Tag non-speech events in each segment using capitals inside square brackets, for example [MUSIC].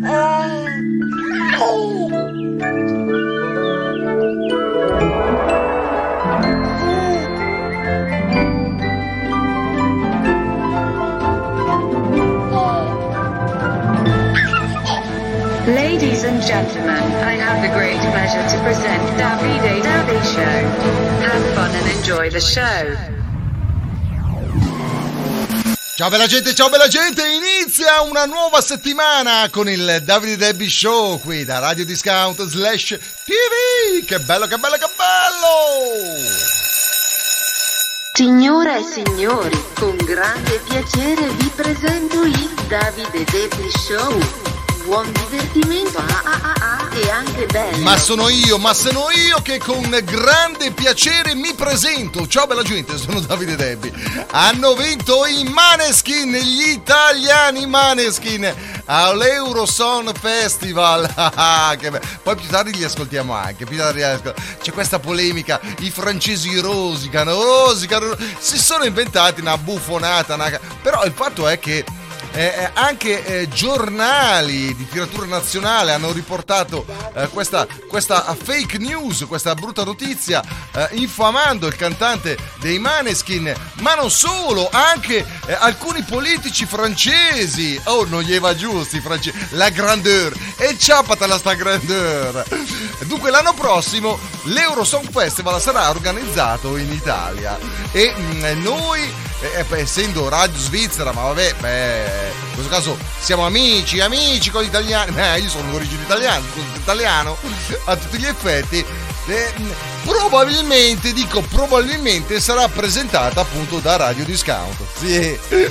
Ladies and gentlemen, I have the great pleasure to present Davide Davi Show. Have fun and enjoy the show. Ciao bella gente, ciao bella gente, inizia una nuova settimana con il Davide Debbie Show qui da Radio Discount slash TV. Che bello, che bello, che bello! Signore e signori, con grande piacere vi presento il Davide Debbie Show. Buon divertimento ah, ah, ah, ah, e anche bello. Ma sono io, ma sono io che con grande piacere mi presento. Ciao bella gente, sono Davide Debbie. Hanno vinto i Maneskin, gli italiani Maneskin all'Euroson Festival. [LAUGHS] Be- Poi più tardi li ascoltiamo anche. Più tardi li ascol- C'è questa polemica. I francesi rosicano, rosicano. Si sono inventati una buffonata. Una... Però il fatto è che eh, anche eh, giornali di tiratura nazionale hanno riportato eh, questa, questa, fake news, questa brutta notizia, eh, infamando il cantante dei Maneskin, ma non solo, anche eh, alcuni politici francesi. Oh, non gli va giusto i francesi. La grandeur. E ciapatela sta grandeur. Dunque l'anno prossimo l'Eurosong Festival sarà organizzato in Italia e mh, noi eh, essendo Radio Svizzera, ma vabbè, beh, in questo caso siamo amici, amici con gli italiani, beh, io sono d'origine italiana, sono italiano a tutti gli effetti, eh, probabilmente, dico probabilmente, sarà presentata appunto da Radio Discount. Sì, [LAUGHS]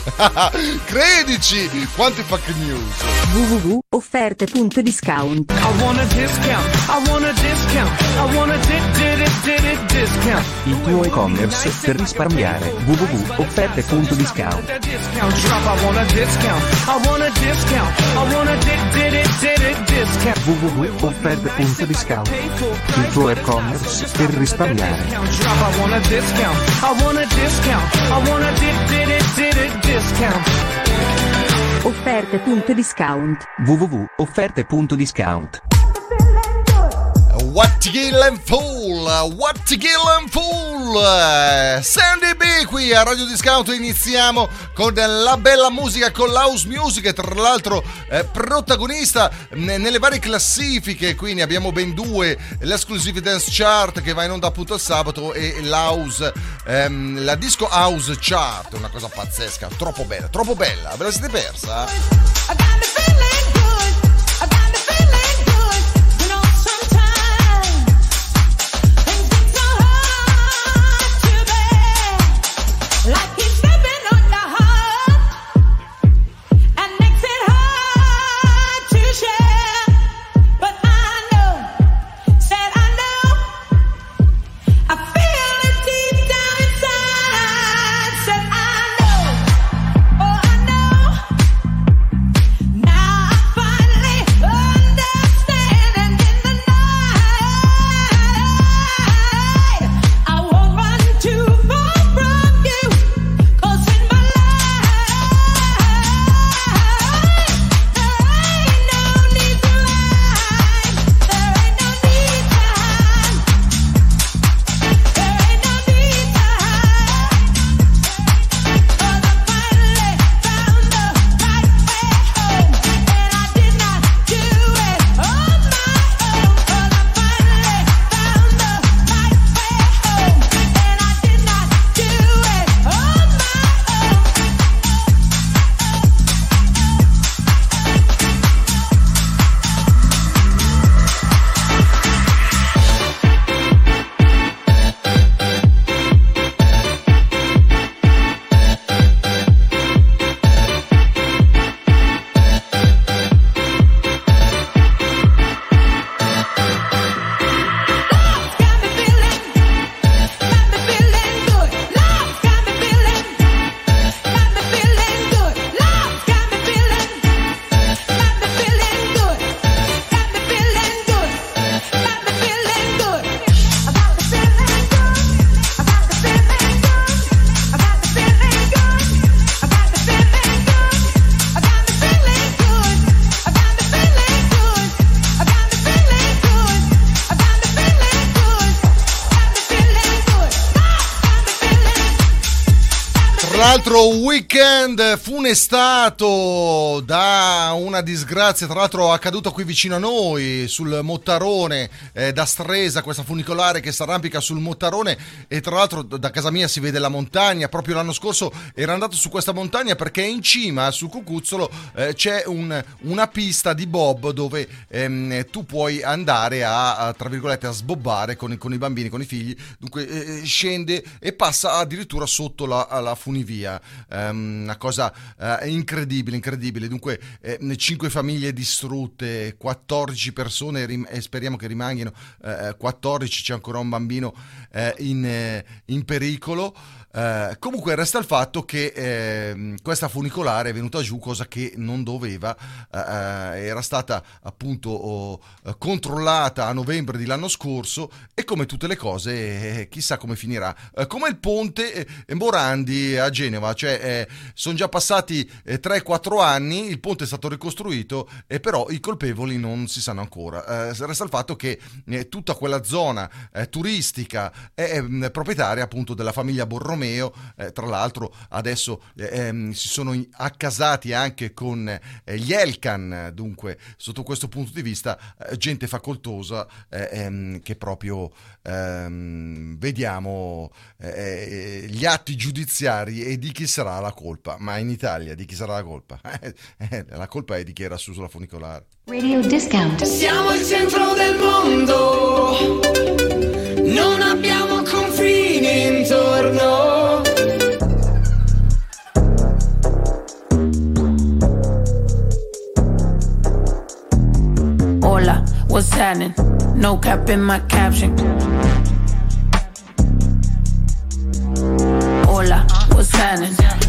credici, quante fake news. www.offerte.discount I want a discount. I want a discount. I want a di- di- di- di- di- discount. Il tuo e-commerce per risparmiare www.offerte.discount I want a di- di- di- di- di- discount. www.offerte.discount Pay for Il tuo e-commerce per risparmiare. Di- discount. offerte.discount www.offerte.discount What to kill and fool, what to kill and fool. Sandy B qui a Radio Discount iniziamo con la bella musica, con l'house music, tra l'altro eh, protagonista ne- nelle varie classifiche, qui ne abbiamo ben due, l'Exclusive Dance Chart che va in onda appunto il sabato e l'house, ehm, la Disco House Chart, una cosa pazzesca, troppo bella, troppo bella, ve la siete persa? I weekend funestato da una disgrazia, tra l'altro accaduta qui vicino a noi, sul Mottarone, eh, da Stresa, questa funicolare che si arrampica sul Mottarone. E tra l'altro da casa mia si vede la montagna, proprio l'anno scorso era andato su questa montagna perché in cima, sul Cucuzzolo, eh, c'è un- una pista di bob dove ehm, tu puoi andare a, a, tra virgolette, a sbobbare con, con i bambini, con i figli, dunque eh, scende e passa addirittura sotto la, la funivia, Ehm, una cosa eh, incredibile, incredibile, dunque eh, 5 famiglie distrutte, 14 persone rim- e speriamo che rimangano eh, 14, c'è ancora un bambino eh, in, eh, in pericolo. Eh, comunque resta il fatto che ehm, questa funicolare è venuta giù, cosa che non doveva, eh, eh, era stata appunto oh, eh, controllata a novembre dell'anno scorso e come tutte le cose eh, chissà come finirà. Eh, come il ponte eh, Morandi a Genova, cioè sono già passati eh, 3-4 anni, il ponte è stato ricostruito e però i colpevoli non si sanno ancora. Eh, resta il fatto che eh, tutta quella zona eh, turistica è ehm, proprietaria appunto della famiglia Borromeo, eh, tra l'altro adesso eh, ehm, si sono accasati anche con eh, gli Elkan, dunque sotto questo punto di vista eh, gente facoltosa eh, ehm, che proprio ehm, vediamo eh, gli atti giudiziari e di chi sarà la colpa, ma in Italia di chi sarà la colpa? [LAUGHS] Eh, la colpa è di chi era su sulla funicolare. Radio discount. Siamo il centro del mondo, non abbiamo intorno. Hola, what's happening? No cap in my caption. Hola, what's happening?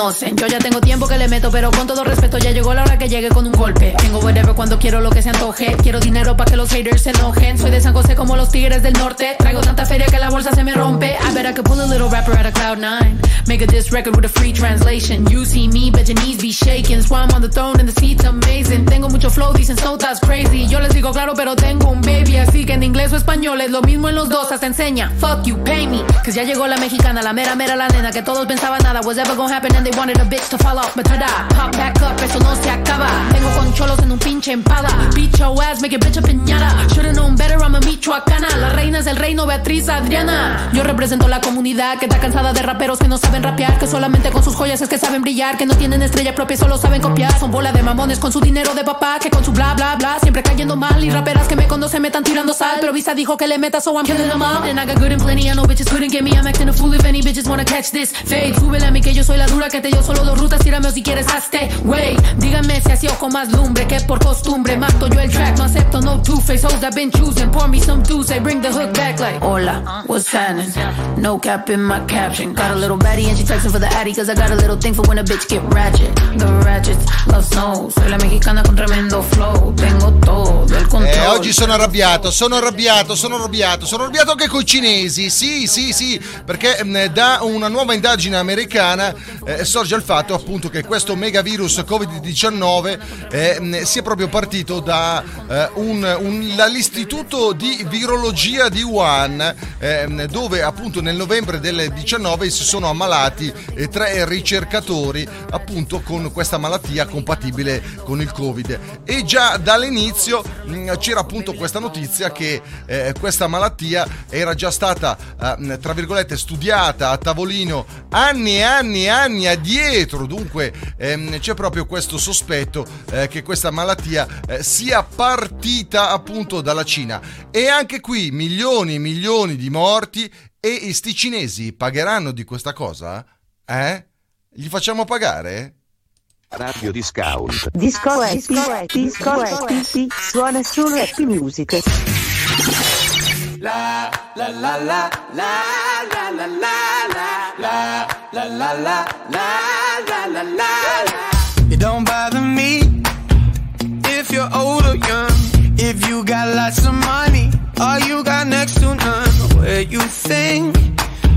Yo ya tengo tiempo que le meto, pero con todo respeto ya llegó la hora que llegue con un golpe. Tengo whatever cuando quiero lo que se antoje. Quiero dinero para que los haters se enojen. Soy de San José como los tigres del norte. Traigo tanta feria que la bolsa se me rompe. I bet I could pull a little rapper out of cloud nine. Make a diss record with a free translation. You see me, bet your knees be shaking. Swam on the throne and the seat's amazing. Tengo mucho flow, dicen so that's crazy. Yo les digo claro, pero tengo un baby. Así que en inglés o español es lo mismo en los dos. Hasta enseña. Fuck you, pay me. Cause ya llegó la mexicana, la mera mera la nena. Que todos pensaban nada was ever gonna happen wanted a bitch to fall off. But tada, pop back up, eso no se acaba. Tengo con cholos en un pinche empada. Beat your ass, make your bitch a piñata. Should've known better, I'm a michoacana. Las reinas del reino, Beatriz Adriana. Yo represento la comunidad que está cansada de raperos que no saben rapear. Que solamente con sus joyas es que saben brillar. Que no tienen estrella propia, solo saben copiar. Son bola de mamones con su dinero de papá. Que con su bla bla bla siempre cayendo mal. Y raperas que me conocen me están tirando sal. Pero Visa dijo que le meta, so I'm killing them all. And I got good and plenty, I know bitches couldn't get me. I'm acting a fool if any bitches wanna catch this. Fade, súbele a mí que yo soy la dura. Que dio solo dos rutas, tírame o si quieres hazte. Wey, díganme si así ojo más lumbre. Que por costumbre mato yo el track. No acepto no two-face hoes I've been choosing. Pour me some juice, I bring the hook back like. Hola, what's happening? No cap in my caption. Got a little baddie and she texting for the addy. Cause I got a little thing for when a bitch get ratchet. The ratchets love snow. Soy la mexicana con tremendo flow. Oggi sono arrabbiato, sono arrabbiato, sono arrabbiato, sono arrabbiato anche con i cinesi, sì, sì, sì, perché mh, da una nuova indagine americana eh, sorge il fatto appunto che questo megavirus Covid-19 eh, mh, sia proprio partito da eh, un- un- dall'istituto di virologia di Wuhan, eh, mh, dove appunto nel novembre del 19 si sono ammalati eh, tre ricercatori appunto con questa malattia compatibile con il Covid. E già dall'inizio mh, c'era appunto questa notizia che eh, questa malattia era già stata, eh, tra virgolette, studiata a tavolino anni e anni e anni addietro. Dunque ehm, c'è proprio questo sospetto eh, che questa malattia eh, sia partita appunto dalla Cina. E anche qui milioni e milioni di morti e sti cinesi pagheranno di questa cosa? Eh? Gli facciamo pagare? Radio Discount. Disco Happy, Disco Happy, suona solo Happy Music. La la la la la la la la la la la la la la la la la It don't bother me if you're old or young, if you got lots of money, or you got next to none. Where you think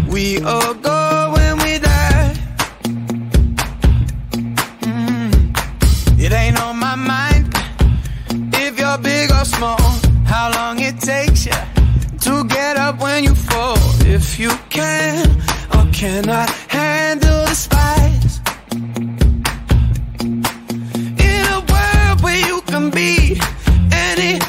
we all go when we die? You're small. How long it takes you to get up when you fall? If you can or cannot handle the spice. In a world where you can be anything,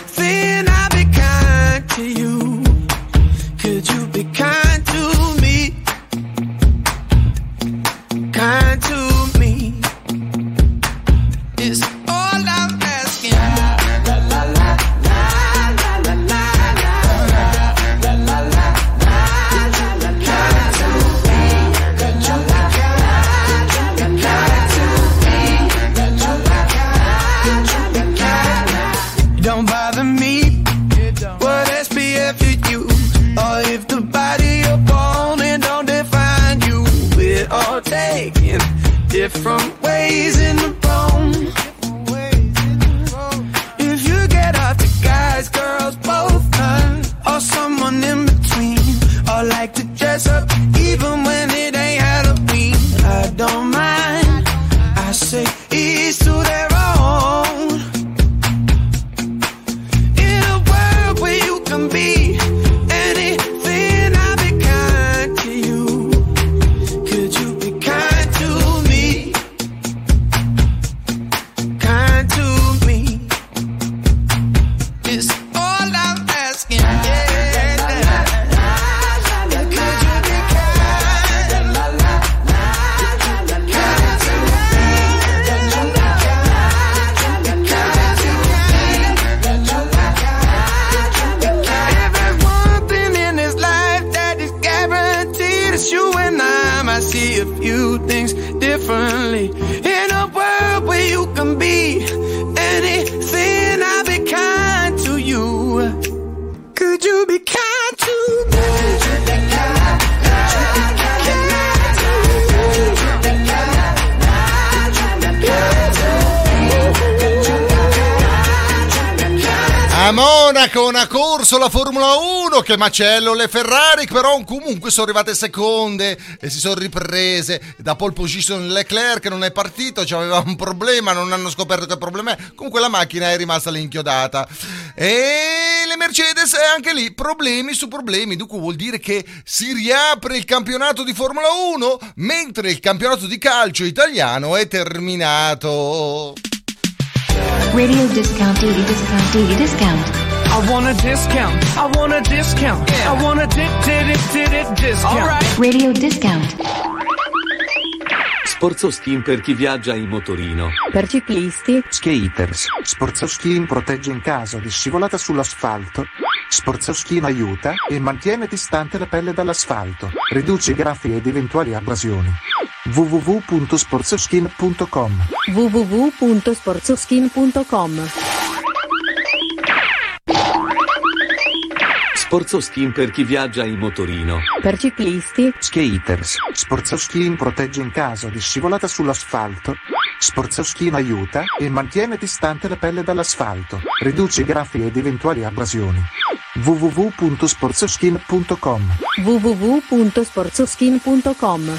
A Monaco una corsa la Formula 1 che macello le Ferrari però comunque sono arrivate seconde e si sono riprese. Da pole position Leclerc non è partito aveva un problema non hanno scoperto che problema è. Comunque la macchina è rimasta lì inchiodata. E le Mercedes eh, anche lì problemi su problemi. Dunque vuol dire che si riapre il campionato di Formula 1 mentre il campionato di calcio italiano è terminato. Radio discount, daily discount, daily discount. I want a discount. I want a discount. I want a di- di- di- di- di- discount. Radio discount. Sporzo Skin per chi viaggia in motorino. Per ciclisti, Skaters. Sportsoskin protegge in caso di scivolata sull'asfalto. Sportsoskin aiuta e mantiene distante la pelle dall'asfalto. Riduce i graffi ed eventuali abrasioni. www.sportsoskin.com www.sportsoskin.com. Sporzo Skin per chi viaggia in motorino. Per ciclisti, Skaters. Sportsoskin protegge in caso di scivolata sull'asfalto. Sportsoskin aiuta e mantiene distante la pelle dall'asfalto. Riduce i graffi ed eventuali abrasioni. www.sportsoskin.com www.sportsoskin.com.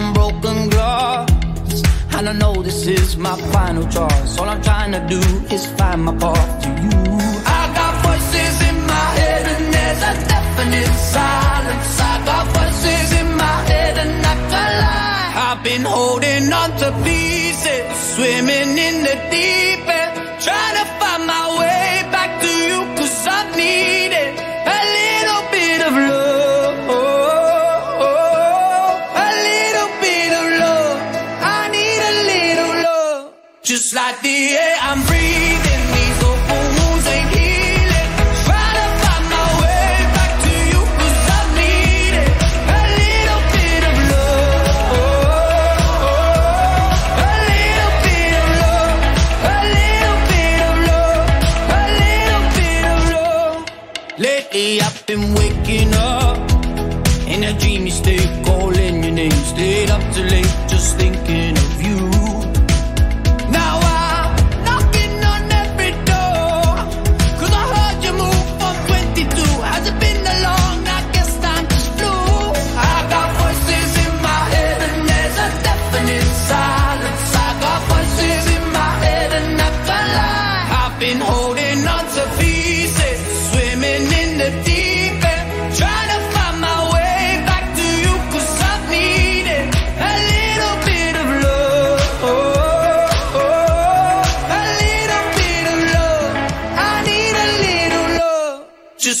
on broken glass. And I know this is my final choice. All I'm trying to do is find my path to you. I got voices in my head, and there's a definite silence. I got voices in my head, and I can't lie. I've been holding on to pieces, swimming in the deep end, like the air I'm breathing,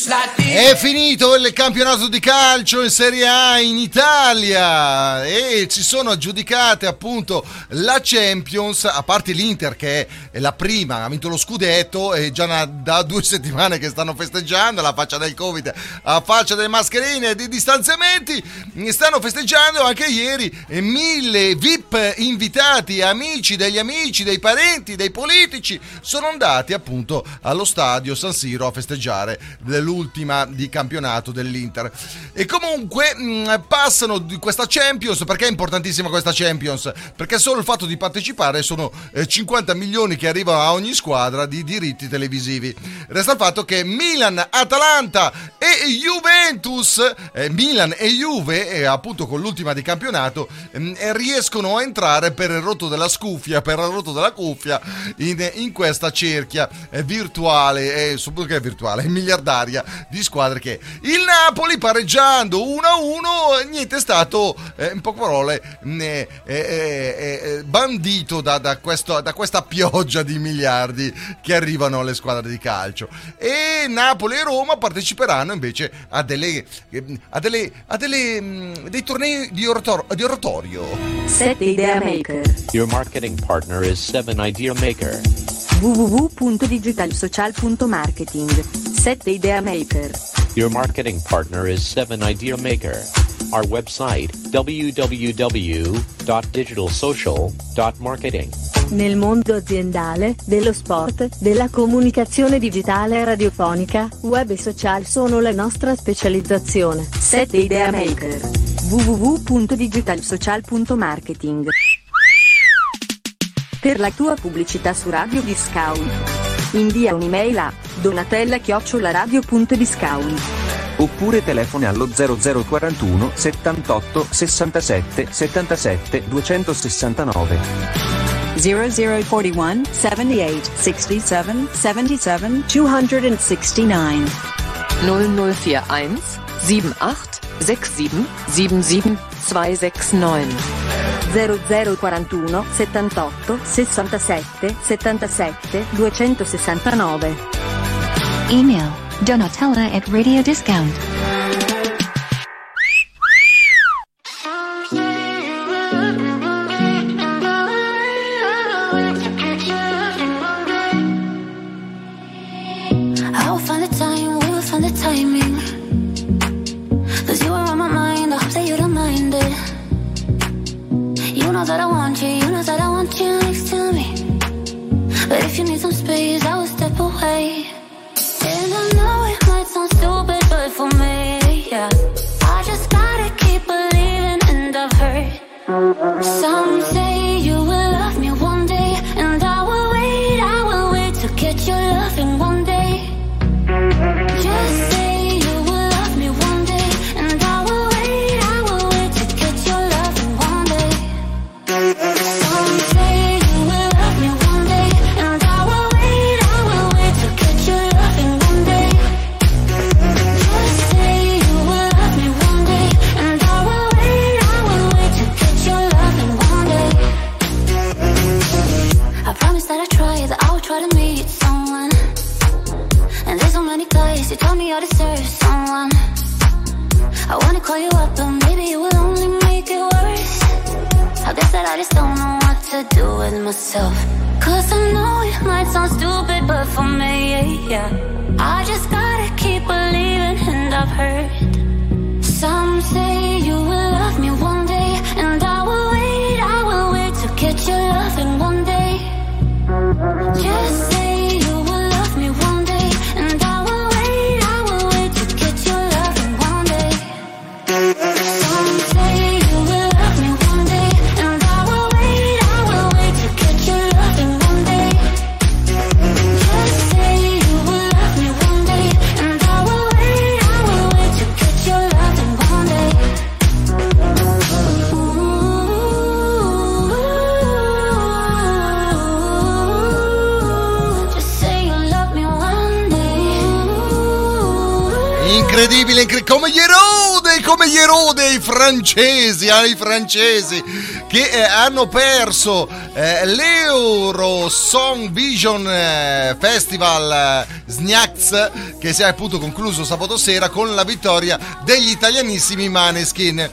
Just like È finito il campionato di calcio in Serie A in Italia e ci sono aggiudicate appunto la Champions, a parte l'Inter che è la prima, ha vinto lo scudetto e già da due settimane che stanno festeggiando, alla faccia del Covid, a faccia delle mascherine e dei distanziamenti, stanno festeggiando anche ieri mille VIP invitati, amici degli amici, dei parenti, dei politici, sono andati appunto allo stadio San Siro a festeggiare dell'ultima di campionato dell'Inter. E comunque mh, passano di questa Champions, perché è importantissima questa Champions? Perché solo il fatto di partecipare sono eh, 50 milioni che arrivano a ogni squadra di diritti televisivi. Resta il fatto che Milan, Atalanta e Juventus, eh, Milan e Juve, eh, appunto con l'ultima di campionato, ehm, eh, riescono a entrare per il rotto della scuffia, per il rotto della cuffia, in, in questa cerchia eh, virtuale, eh, che è virtuale, [LAUGHS] miliardaria di squadre che il Napoli pareggiando 1-1, niente è stato, eh, in poche parole, mh, eh, eh, eh, eh, bandito da, da questo- da questa pioggia di miliardi che arrivano alle squadre di calcio. E Napoli e Roma parteciperanno invece a delle, eh, a delle, a delle, mh, dei tornei di, orator- di oratorio. 7 Idea Maker. Your marketing partner is 7 Idea Maker. www.digitalsocial.marketing 7 Idea Maker. Your marketing partner is 7 Idea Maker. Our website www.digitalsocial.marketing. Nel mondo aziendale, dello sport, della comunicazione digitale e radiofonica, web e social sono la nostra specializzazione. 7 Idea Maker. www.digitalsocial.marketing Per la tua pubblicità su Radio Discount. Invia un'email a donatella-radio.discount. Oppure telefona allo 0041 78 67 77 269. 0041 78 67 77 269. 0041 78 67 77 269. 0041 78 67 77 269. Email Donatella at Radio francesi, ah, i francesi che eh, hanno perso eh, l'Euro Song Vision eh, Festival eh, Snax che si è appunto concluso sabato sera con la vittoria degli italianissimi Maneskin.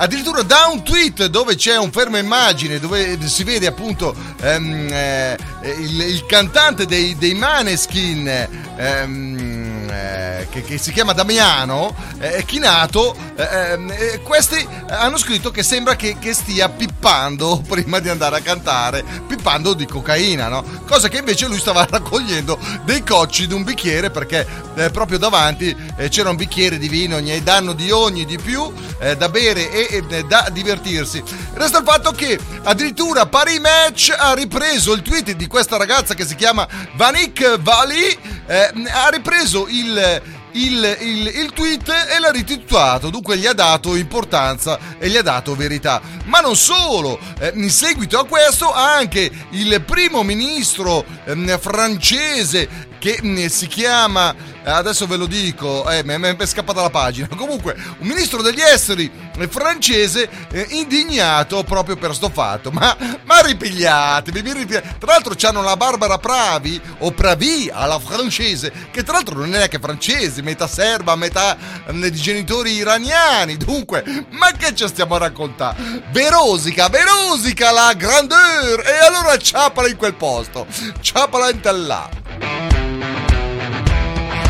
Addirittura da un tweet dove c'è un fermo immagine dove si vede appunto ehm, eh, il, il cantante dei, dei Maneskin ehm, eh, che, che si chiama Damiano eh, Chinato eh, ehm, eh, questi hanno scritto che sembra che, che stia pippando [LAUGHS] prima di andare a cantare pippando di cocaina no? cosa che invece lui stava [LAUGHS] raccogliendo dei cocci di un bicchiere perché eh, proprio davanti eh, c'era un bicchiere di vino gli danno di ogni di più eh, da bere e, e da divertirsi resta il fatto che addirittura Paris Match ha ripreso il tweet di questa ragazza che si chiama Vanik Vali eh, ha ripreso il, il, il- il tweet e l'ha rititolato, dunque gli ha dato importanza e gli ha dato verità. Ma non solo, eh, in seguito a questo anche il primo ministro ehm, francese che mm, si chiama, eh, adesso ve lo dico, eh, mi è scappata la pagina, [LAUGHS] comunque un ministro degli esteri eh, francese eh, indignato proprio per sto fatto, ma, ma ripigliatevi, vi ripigliate. tra l'altro c'hanno la Barbara Pravi o Pravi alla francese, che tra l'altro non è che francese, metà serba, metà mm, di genitori iraniani, dunque, ma che ci stiamo a raccontare? Verosica, Verosica la grandeur, e allora ciapala in quel posto, ciapala in là.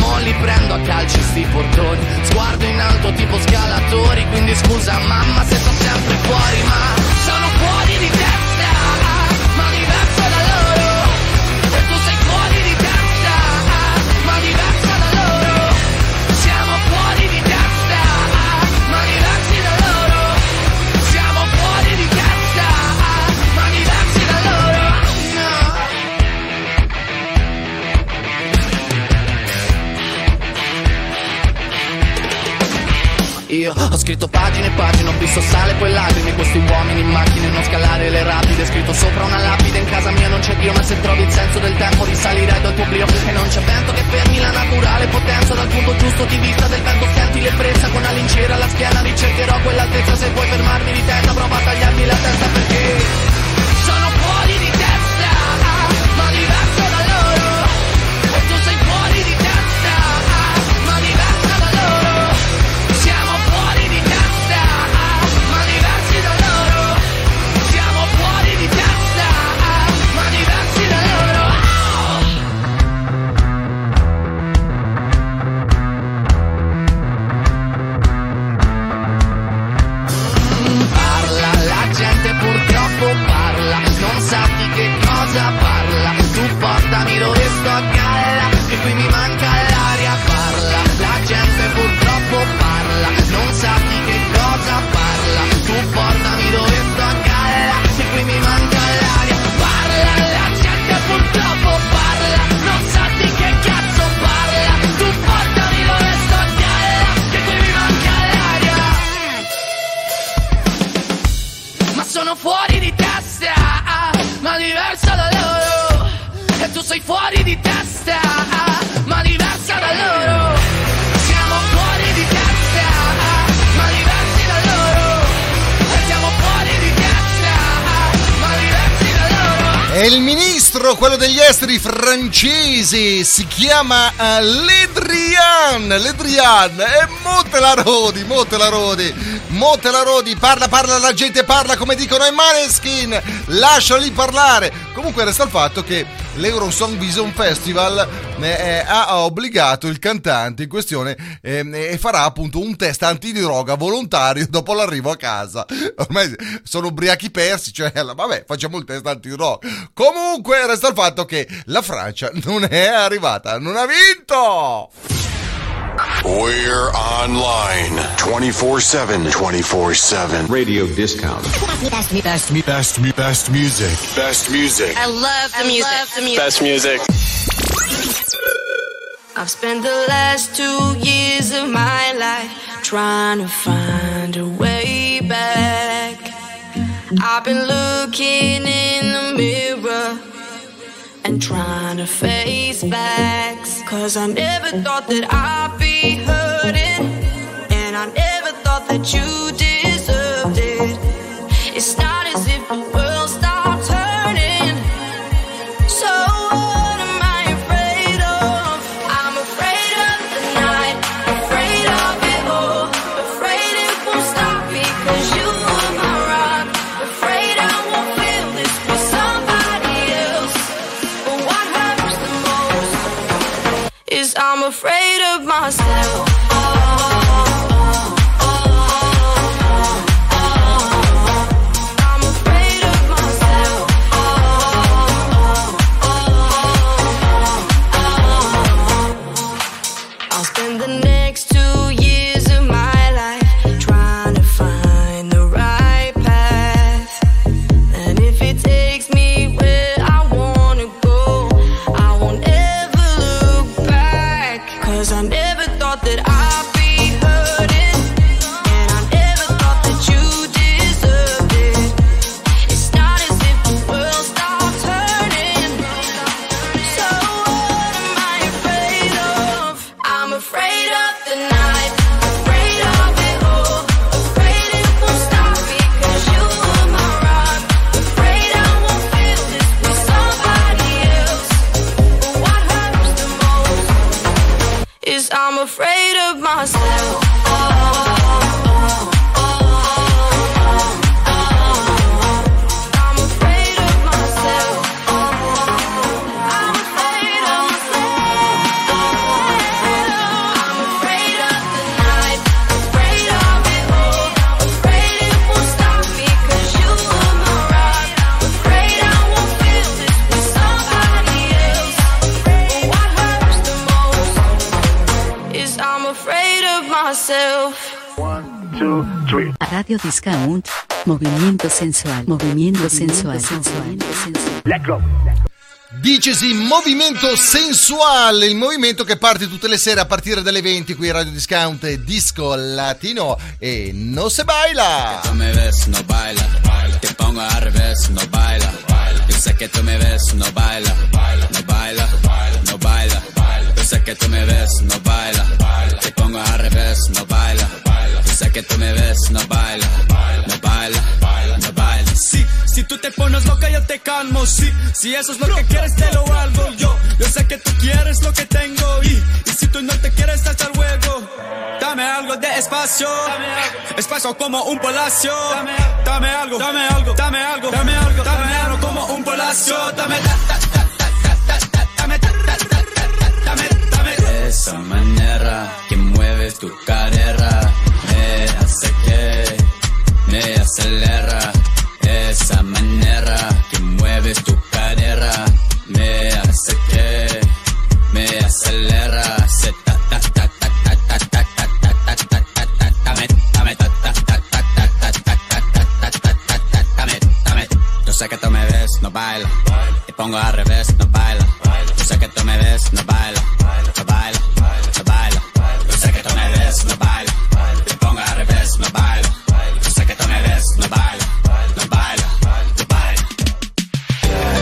mo prendo a calci sti portoni, sguardo in alto tipo scalatori, quindi scusa mamma se pagine ho visto sale poi lacrime. Questi uomini in macchine, non scalare le rapide. Scritto sopra una lapide, in casa mia non c'è Dio Ma se trovi il senso del tempo risalirai dal tuo brio. E non c'è vento che fermi la naturale potenza. Dal punto giusto di vista del vento senti l'ebbrezza. Con la lincera alla schiena ricercherò quell'altezza. Se vuoi fermarmi di testa prova a tagliarmi la testa perché sono fuori di testa, ma diversa da loro. E tu sei fuori di testa, ma diversa da loro. Il ministro, quello degli esteri francesi, si chiama eh, Ledrian. Ledrian. E motte la rodi, motte la rodi. Motte la rodi, parla, parla, la gente parla come dicono i Maneskin. Lasciali parlare. Comunque resta il fatto che l'Eurosong Vision Festival eh, ha obbligato il cantante in questione eh, e farà appunto un test antidroga volontario [LAUGHS] dopo l'arrivo a casa. Ormai sono ubriachi persi, cioè vabbè, facciamo il test antidroga. Comunque resta il fatto che la Francia non è arrivata, non ha vinto! We're online 24 7. 24 7. Radio discount. Best, best, best, best, best music. Best music. I love the music. Best music. I've spent the last two years of my life trying to find a way back. I've been looking in the mirror and trying to face facts. Cause I never thought that I'd be hurting, and I never thought that you deserved it. It's not as if the world afraid of myself. Discount. Movimiento sensual. Movimiento sensual. Let go. Dicesi Movimento Sensuale, il movimento che parte tutte le sere a partire dalle 20 qui a Radio Discount Disco Latino e no se baila. tú me ves, no baila. Te pongo al revés, no baila. Yo sé que tú me ves, no baila. No baila, no baila. Yo sé que tú me ves, no baila. Te pongo al revés, no baila. Que tú me ves, no baila. No baila, no baila. Sí, si tú te pones loca yo te calmo, sí. Si eso es lo que quieres te lo hago yo. Yo sé que tú quieres lo que tengo y, y si tú no te quieres hasta luego. Dame algo de espacio, espacio como un palacio. Dame algo, dame algo, dame algo, dame algo, dame algo como un palacio. Dame, da, da, da, da, da, da, dame, da, da, da, da, dame, dame. Esa manera que mueves tu cadera me hace que me acelera. Esa manera que mueves tu cadera me hace que me acelera. Se ta ta ta ta ta ta ta ta ta ta ta ta ta dame ta ta ta ta ta ta ta ta ta ta ta ta dame dame. Yo sé que tú me ves, no baila. Te pongo al revés, no baila. Yo sé que tú me ves, no baila. No baila, no baila. Yo sé que tú me ves, no baila. Te revés, no baila. Yo sé que tú me ves, no baila. No baila, no baila.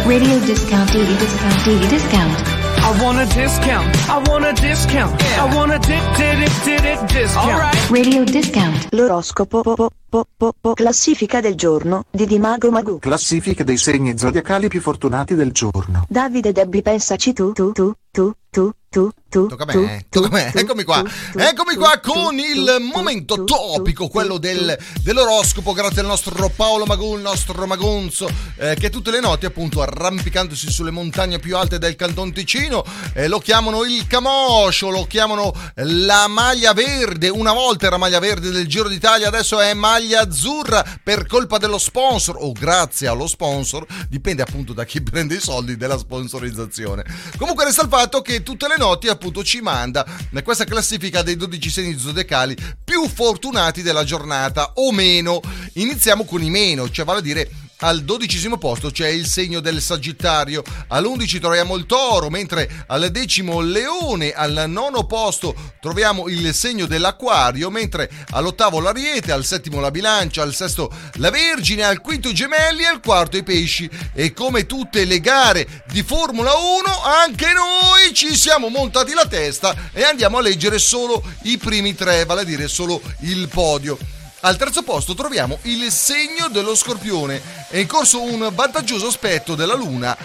Radio discount 80 discount 80 discount. I want a discount. I want a discount. I want a did did it did it discount. Radio discount. L'oroscopo po, po, po, po, po, classifica del giorno di Dimago Magu. Classifica dei segni zodiacali più fortunati del giorno. Davide Debbi pensaci tu tu tu tu tu tu tu Tocca a me, tocca a me. Eccomi qua. Eccomi qua con il momento topico, quello del- dell'oroscopo, grazie al nostro Paolo Magù, il nostro Magonzo, eh, che tutte le notti, appunto, arrampicandosi sulle montagne più alte del Canton Ticino, eh, lo chiamano il Camoscio, lo chiamano la maglia verde. Una volta era maglia verde del Giro d'Italia, adesso è maglia azzurra per colpa dello sponsor o grazie allo sponsor, dipende appunto da chi [LAUGHS] prende i soldi della sponsorizzazione. Comunque resta il fatto che tutte le notti appunto ci manda questa classifica dei 12 segni zodiacali più fortunati della giornata o meno. Iniziamo con i meno, cioè vale a dire al dodicesimo posto c'è il segno del Sagittario, all'11 troviamo il Toro, mentre al decimo Leone, al nono posto troviamo il segno dell'Acquario, mentre all'ottavo l'Ariete, al settimo la Bilancia, al sesto la Vergine, al quinto i Gemelli e al quarto i Pesci. E come tutte le gare di Formula 1, anche noi ci siamo montati la testa e andiamo a leggere solo i primi tre, vale a dire solo il podio. Al terzo posto troviamo il segno dello scorpione. È in corso un vantaggioso aspetto della Luna.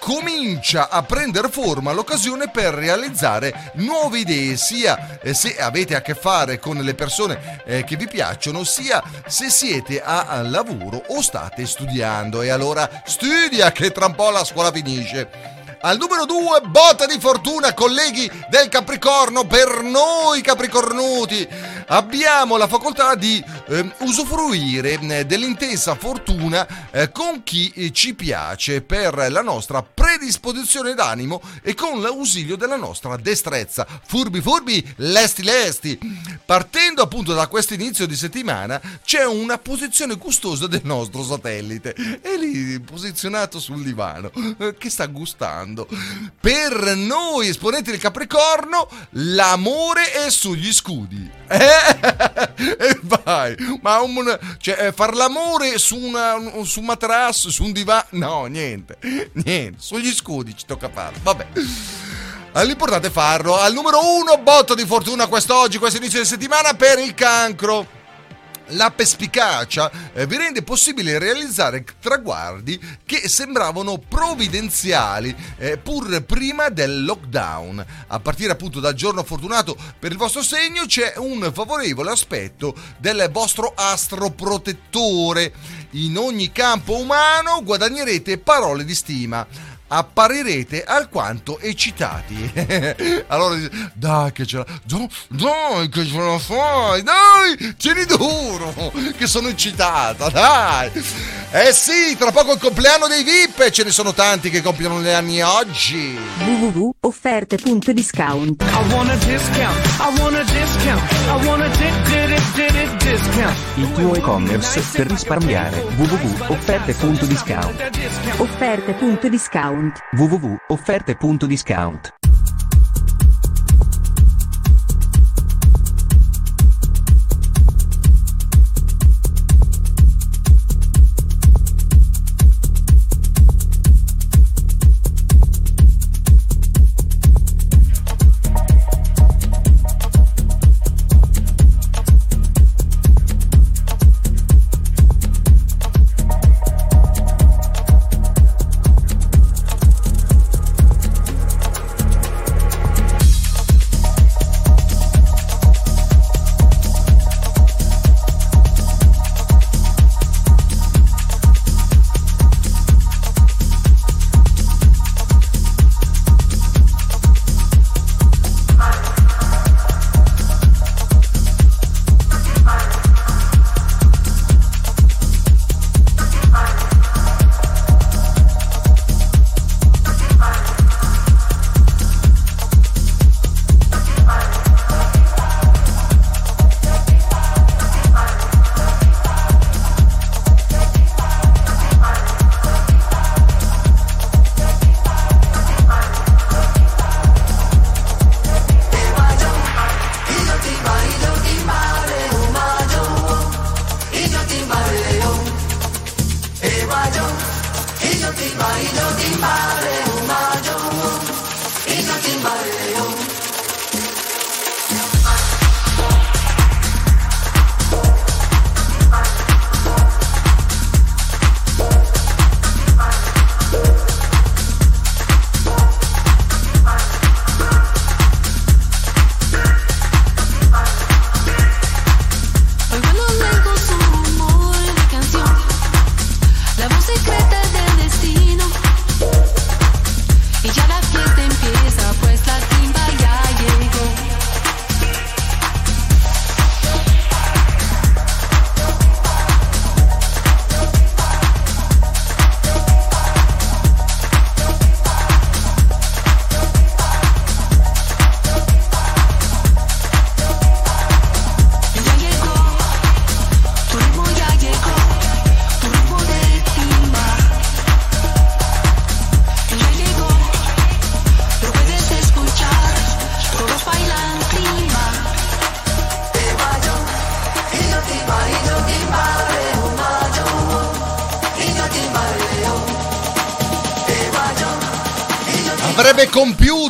Comincia a prendere forma l'occasione per realizzare nuove idee, sia eh, se avete a che fare con le persone eh, che vi piacciono, sia se siete a lavoro o state studiando. E allora studia che tra un po' la scuola finisce. Al numero 2, botta di fortuna, colleghi del Capricorno, per noi capricornuti. Abbiamo la facoltà di ehm, usufruire eh, dell'intensa fortuna eh, con chi eh, ci piace per la nostra predisposizione d'animo e con l'ausilio della nostra destrezza. Furbi furbi, lesti lesti. Partendo appunto da questo inizio di settimana c'è una posizione gustosa del nostro satellite. È lì posizionato sul divano eh, che sta gustando. Per noi esponenti del Capricorno l'amore è sugli scudi. Eh? [LAUGHS] E vai, ma un, cioè, eh, far l'amore su, una, su un materasso, su un divano, no, niente, niente, sugli scudi ci tocca farlo, vabbè. L'importante è farlo. Al numero uno, botto di fortuna quest'oggi, questo inizio di settimana per il cancro. La perspicacia eh, vi rende possibile realizzare traguardi che sembravano provvidenziali eh, pur prima del lockdown. A partire appunto dal giorno fortunato per il vostro segno c'è un favorevole aspetto del vostro astro protettore. In ogni campo umano guadagnerete parole di stima apparirete alquanto eccitati. [LAUGHS] allora dice, dai che ce la dai, dai che ce la fai, dai, tieni duro, che sono eccitata, dai. Eh sì, tra poco il compleanno dei VIP ce ne sono tanti che compiono gli anni oggi. www.offerte.discount I want a discount. I want a discount. I want a discount. Il tuo e-commerce per risparmiare. www.offerte.discount Offerte.discount www.offerte.discount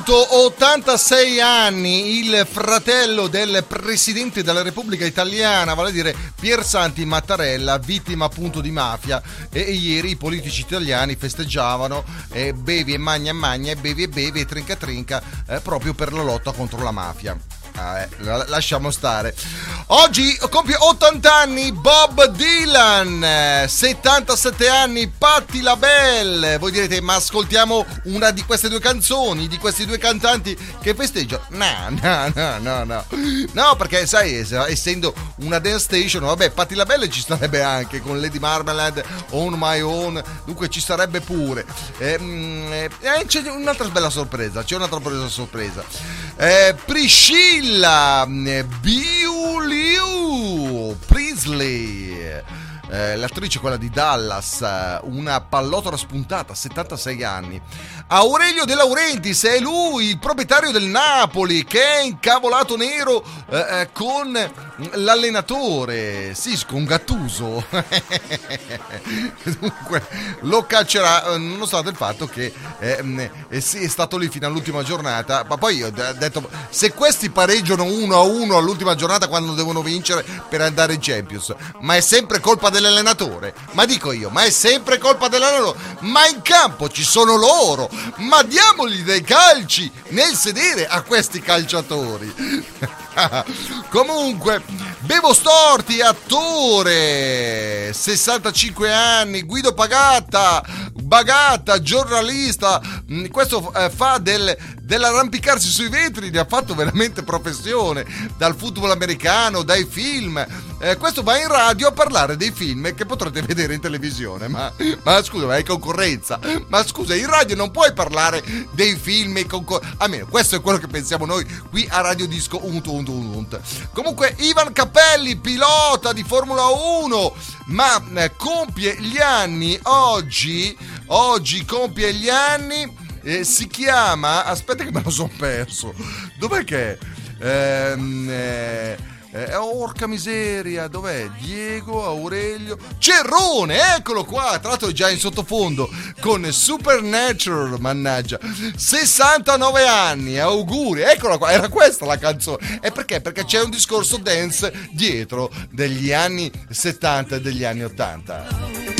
compiuto 86 anni il fratello del presidente della Repubblica Italiana, vale a dire Piersanti Mattarella, vittima appunto di mafia. E, ieri i politici italiani festeggiavano eh, bevi e magna e magna, e bevi e bevi e trinca trinca eh, proprio per la lotta contro la mafia. Ah, eh, la- lasciamo stare. Oggi compie 80 anni Bob Dylan, eh, 77 anni Patti LaBelle. Voi direte, ma ascoltiamo una di queste due canzoni, di questi due cantanti che festeggiano? No, no, no, no, no. No, perché sai, es- essendo una dance station, vabbè, Patti LaBelle ci starebbe anche con Lady Marmalade, On My Own, dunque ci sarebbe pure. Eh, eh, c'è un'altra bella sorpresa, c'è un'altra bella sorpresa. Eh, Priscilla il mm, Biuliu Prisley. Eh, l'attrice quella di Dallas, eh, una pallottola spuntata, 76 anni. Aurelio De Laurentiis è lui, il proprietario del Napoli, che è incavolato nero eh, eh, con l'allenatore, sì, con Gattuso. [LAUGHS] Dunque lo caccerà, eh, nonostante il fatto che eh, mh, eh, sì, è stato lì fino all'ultima giornata. Ma poi ho de- detto: se questi pareggiano 1 a 1 all'ultima giornata quando devono vincere per andare in Champions, ma è sempre colpa dell'allenatore. Ma dico io, ma è sempre colpa dell'allenatore. Ma in campo ci sono loro. Ma diamogli dei calci nel sedere a questi calciatori. [LAUGHS] Comunque, Bevo Storti, attore, 65 anni, Guido Pagatta, Bagatta, giornalista, Mm, questo eh, fa del, dell'arrampicarsi sui vetri, ne ha fatto veramente professione, dal football americano, dai film. Eh, questo va in radio a parlare dei film che potrete [LAUGHS] vedere in televisione. Ma, ma scusa, ma è concorrenza. Ma scusa, in radio non puoi parlare dei film e concorrenza. Almeno questo è quello che pensiamo noi qui a Radio Disco Unt Unt Unt Unt. Comunque, Ivan Cappelli, pilota di Formula 1, ma eh, compie gli anni oggi. Oggi compie gli anni. eh, si chiama. Aspetta, che me lo sono perso. Dov'è che è? Ehm, eh, eh, orca miseria, dov'è? Diego Aurelio Cerrone, eccolo qua. Tra l'altro è già in sottofondo con Supernatural, mannaggia. 69 anni, auguri. Eccola qua, era questa la canzone. E perché? Perché c'è un discorso dance dietro degli anni 70 e degli anni 80.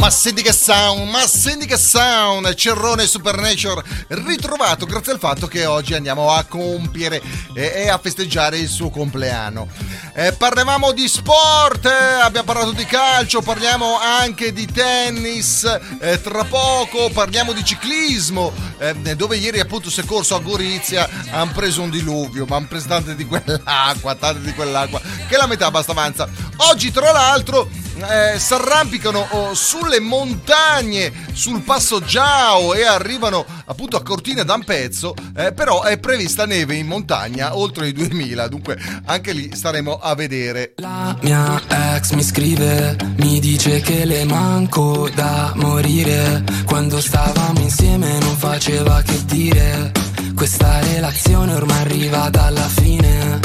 Ma senti che sound, ma senti che sound, Cerrone Supernature ritrovato grazie al fatto che oggi andiamo a compiere e, e a festeggiare il suo compleanno. Eh, parlavamo di sport, eh, abbiamo parlato di calcio, parliamo anche di tennis, eh, tra poco parliamo di ciclismo, eh, dove ieri appunto si è corso a Gorizia, hanno preso un diluvio, ma hanno preso tante di quell'acqua, tante di quell'acqua, che la metà basta avanza. Oggi tra l'altro eh, si arrampicano oh, sulle montagne, sul passo Giao e arrivano appunto a Cortina da un pezzo, eh, però è prevista neve in montagna oltre i 2000, dunque anche lì staremo a vedere. La mia ex mi scrive, mi dice che le manco da morire. Quando stavamo insieme non faceva che dire. Questa relazione ormai è arrivata alla fine.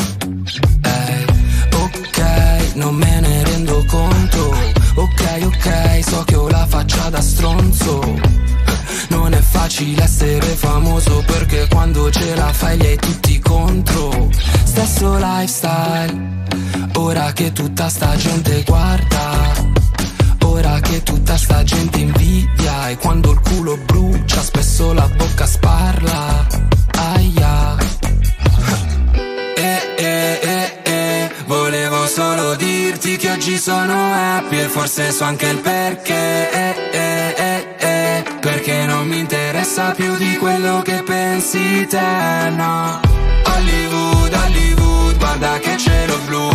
Ehi, ok, non me ne rendo conto. Ok, ok, so che ho la faccia da stronzo. Non è facile essere famoso perché quando ce la fai li hai tutti contro. Stesso lifestyle, ora che tutta sta gente guarda. Ora che tutta sta gente invidia e quando il culo brucia spesso la bocca sparla. Aia. Oggi sono happy e forse so anche il perché. Eh, eh, eh, eh, perché non mi interessa più di quello che pensi te, no. Hollywood, Hollywood, guarda che cielo blu.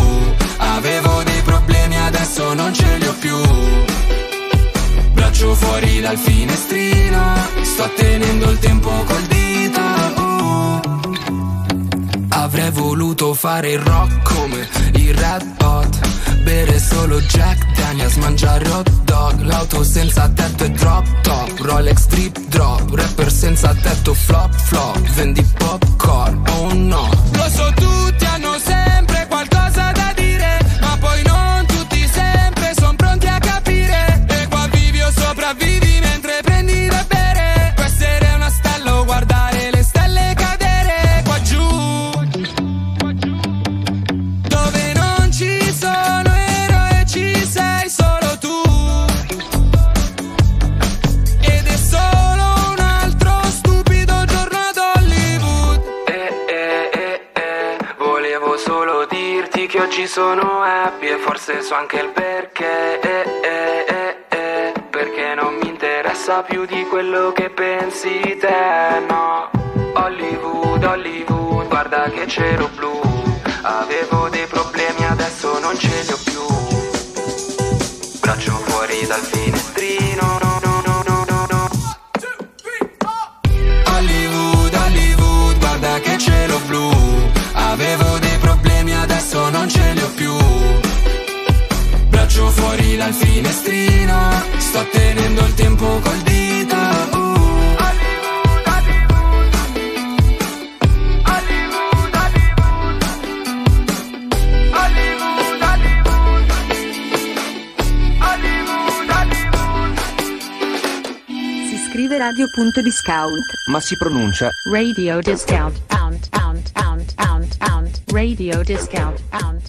Avevo dei problemi, adesso non ce li ho più. Braccio fuori dal finestrino, sto tenendo il tempo col dito. uh. Avrei voluto fare il rock come i Red Hot Bere solo Jack Daniels, mangiare hot dog L'auto senza tetto e drop top Rolex drip drop Rapper senza tetto flop flop Vendi popcorn, oh no. Lo so tutti sono happy E forse so anche il perché Eh eh eh eh Perché non mi interessa più di quello che pensi te No Hollywood, Hollywood Guarda che cielo blu Avevo dei problemi, adesso non ce li ho più. Braccio fuori dal finestrino. Dal finestrino. Sto tenendo il tempo col dito. uh. Si scrive radio.discount. Ma si pronuncia Radio discount. Radio discount.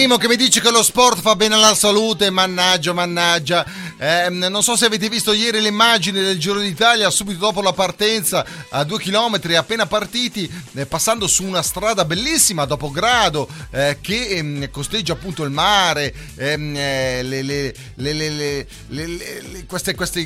Primo che mi dice che lo sport fa bene alla salute, mannaggia, mannaggia. Eh, non so se avete visto ieri le immagini del Giro d'Italia subito dopo la partenza a due chilometri appena partiti, eh, passando su una strada bellissima dopo grado eh, che ehm, costeggia appunto il mare, le,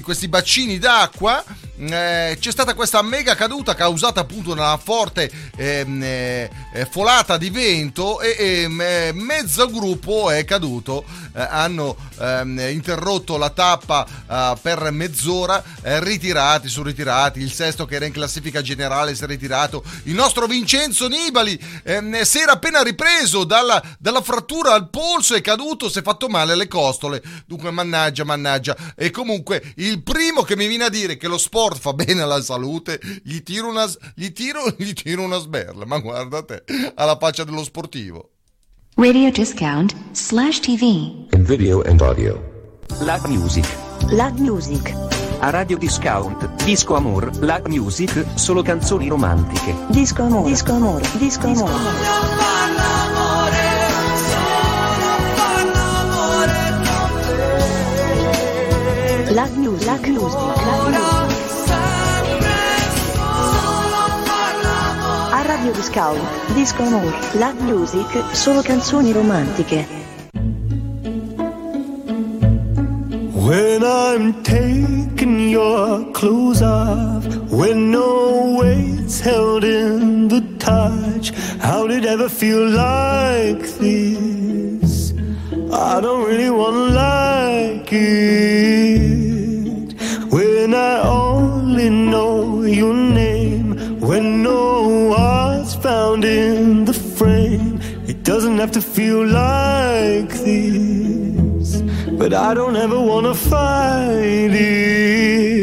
questi bacini d'acqua. Mm, eh, c'è stata questa mega caduta causata appunto da una forte ehm, eh, eh, folata di vento e, e mezzo gruppo è caduto. hanno interrotto l'attacco tappa eh, per mezz'ora, eh, ritirati, sono ritirati. Il sesto che era in classifica generale si è ritirato. Il nostro Vincenzo Nibali ehm, si era appena ripreso dalla, dalla frattura al polso, è caduto, si è fatto male alle costole. Dunque, mannaggia, mannaggia. E comunque, il primo che mi viene a dire che lo sport fa bene alla salute, gli tiro una, gli tiro, [LAUGHS] gli tiro una sberla. Ma guarda te, alla faccia dello sportivo. Radio discount slash TV. In video and audio. Lag Music. Lag Music. A Radio Discount, Disco Amor, Lag Music, solo canzoni romantiche. Disco amore. Disco amore. Disco amore. Lag Music. Lag Music. Lag Music. A Radio Discount, Disco Amore, Lag Music, solo canzoni romantiche. When I'm taking your clothes off, when no weight's held in the touch, how did it ever feel like this? I don't really wanna like it. When I only know your name, when no one's found in the frame, it doesn't have to feel like this but I don't ever wanna fight it.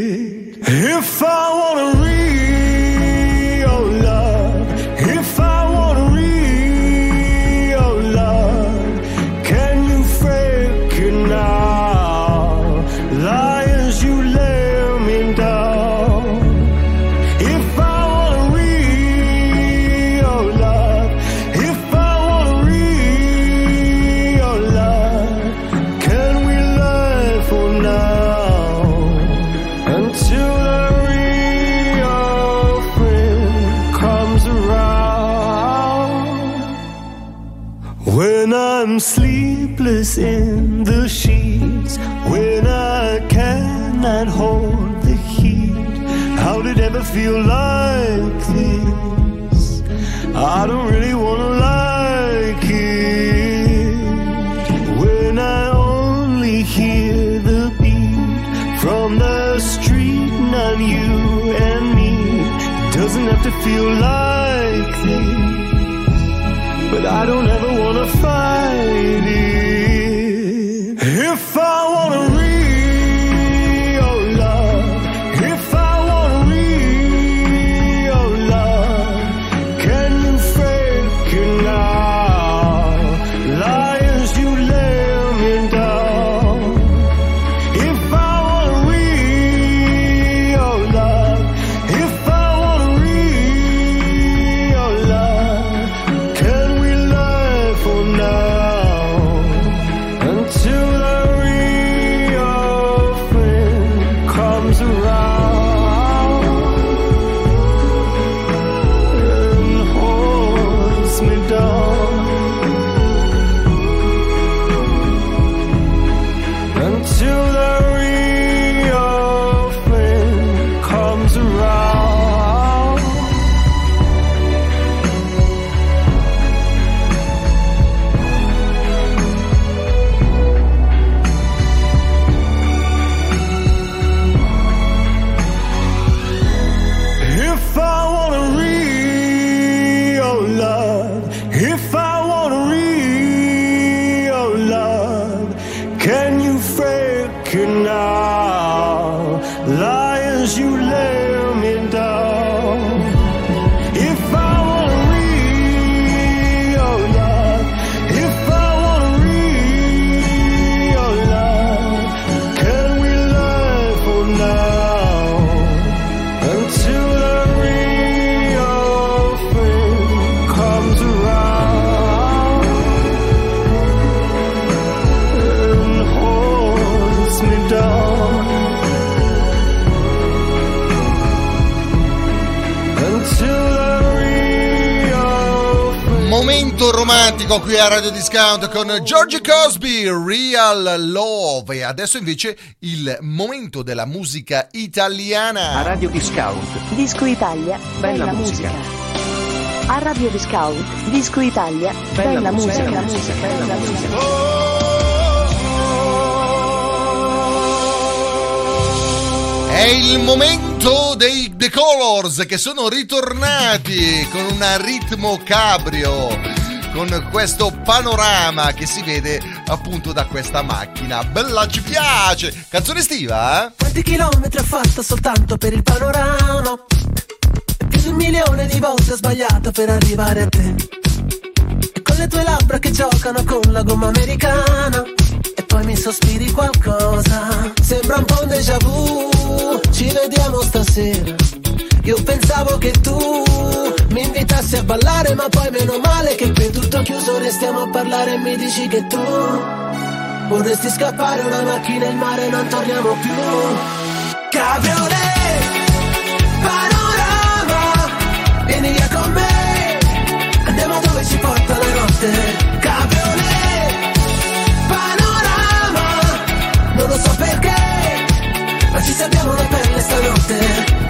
Feel like this? I don't really wanna like it. When I only hear the beat from the street, not you and me, it doesn't have to feel like this but I don't romantico qui a Radio Discount con George Cosby, Real Love. E adesso invece il momento della musica italiana. A Radio Discount. Disco Italia, Bella bella, musica. musica. A Radio Discount, Disco Italia, Bella bella, musica, musica, bella musica, bella musica. È il momento dei The Colors che sono ritornati con un ritmo cabrio, con questo panorama che si vede appunto da questa macchina. Bella, ci piace! Canzone estiva, eh? Quanti chilometri ho fatto soltanto per il panorama? Più di un milione di volte ho sbagliato per arrivare a te. E con le tue labbra che giocano con la gomma americana. E poi mi sospiri qualcosa. Sembra un po' un déjà vu. Ci vediamo stasera. Io pensavo che tu mi invitassi a ballare, ma poi meno male che qui tutto chiuso. Restiamo a parlare e mi dici che tu vorresti scappare una macchina in mare, non torniamo più. Cabriolet, panorama, vieni via con me, andiamo dove ci porta la notte. Cabriolet, panorama, non lo so perché, ma ci salviamo la pelle stanotte.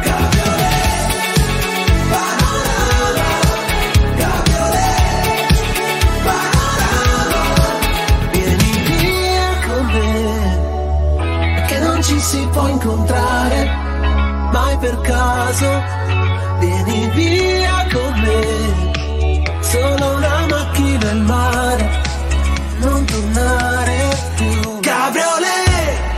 per caso Vieni via con me. Solo una macchina al mare Non tornare più. Cabriolet!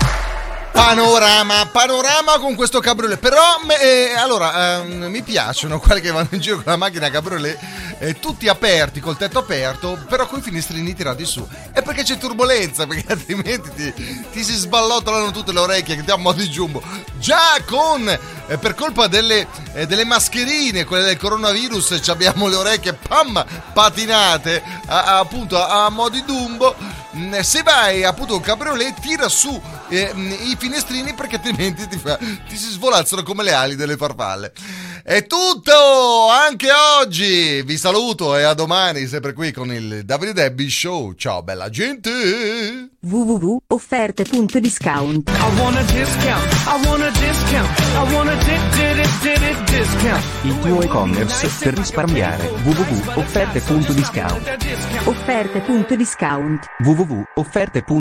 Panorama, panorama con questo cabriolet. Però, eh, allora, ehm, mi piacciono quelli che vanno in giro con la macchina cabriolet, eh, tutti aperti, col tetto aperto, però con i finestrini tirati su. È perché c'è turbolenza, [LAUGHS] perché altrimenti ti, ti si sballottolano tutte le orecchie, che ti a di jumbo. Già con, eh, per colpa delle, eh, delle mascherine, quelle del coronavirus, abbiamo le orecchie, pam, patinate, a- a- appunto, a, a mo' di dumbo. Mm, Se vai appunto un cabriolet, tira su eh, mm, i finestrini perché altrimenti ti, fa- ti si svolazzano come le ali delle farfalle. È tutto anche oggi. Vi saluto e a domani, sempre qui con il Davide Debbie Show. Ciao, bella gente. www.offerte.discount I want a discount. I want a discount. I want a di- di- di- di- discount. Il tuo e-commerce per risparmiare. www.offerte.discount offerte.discount www.offerte.discount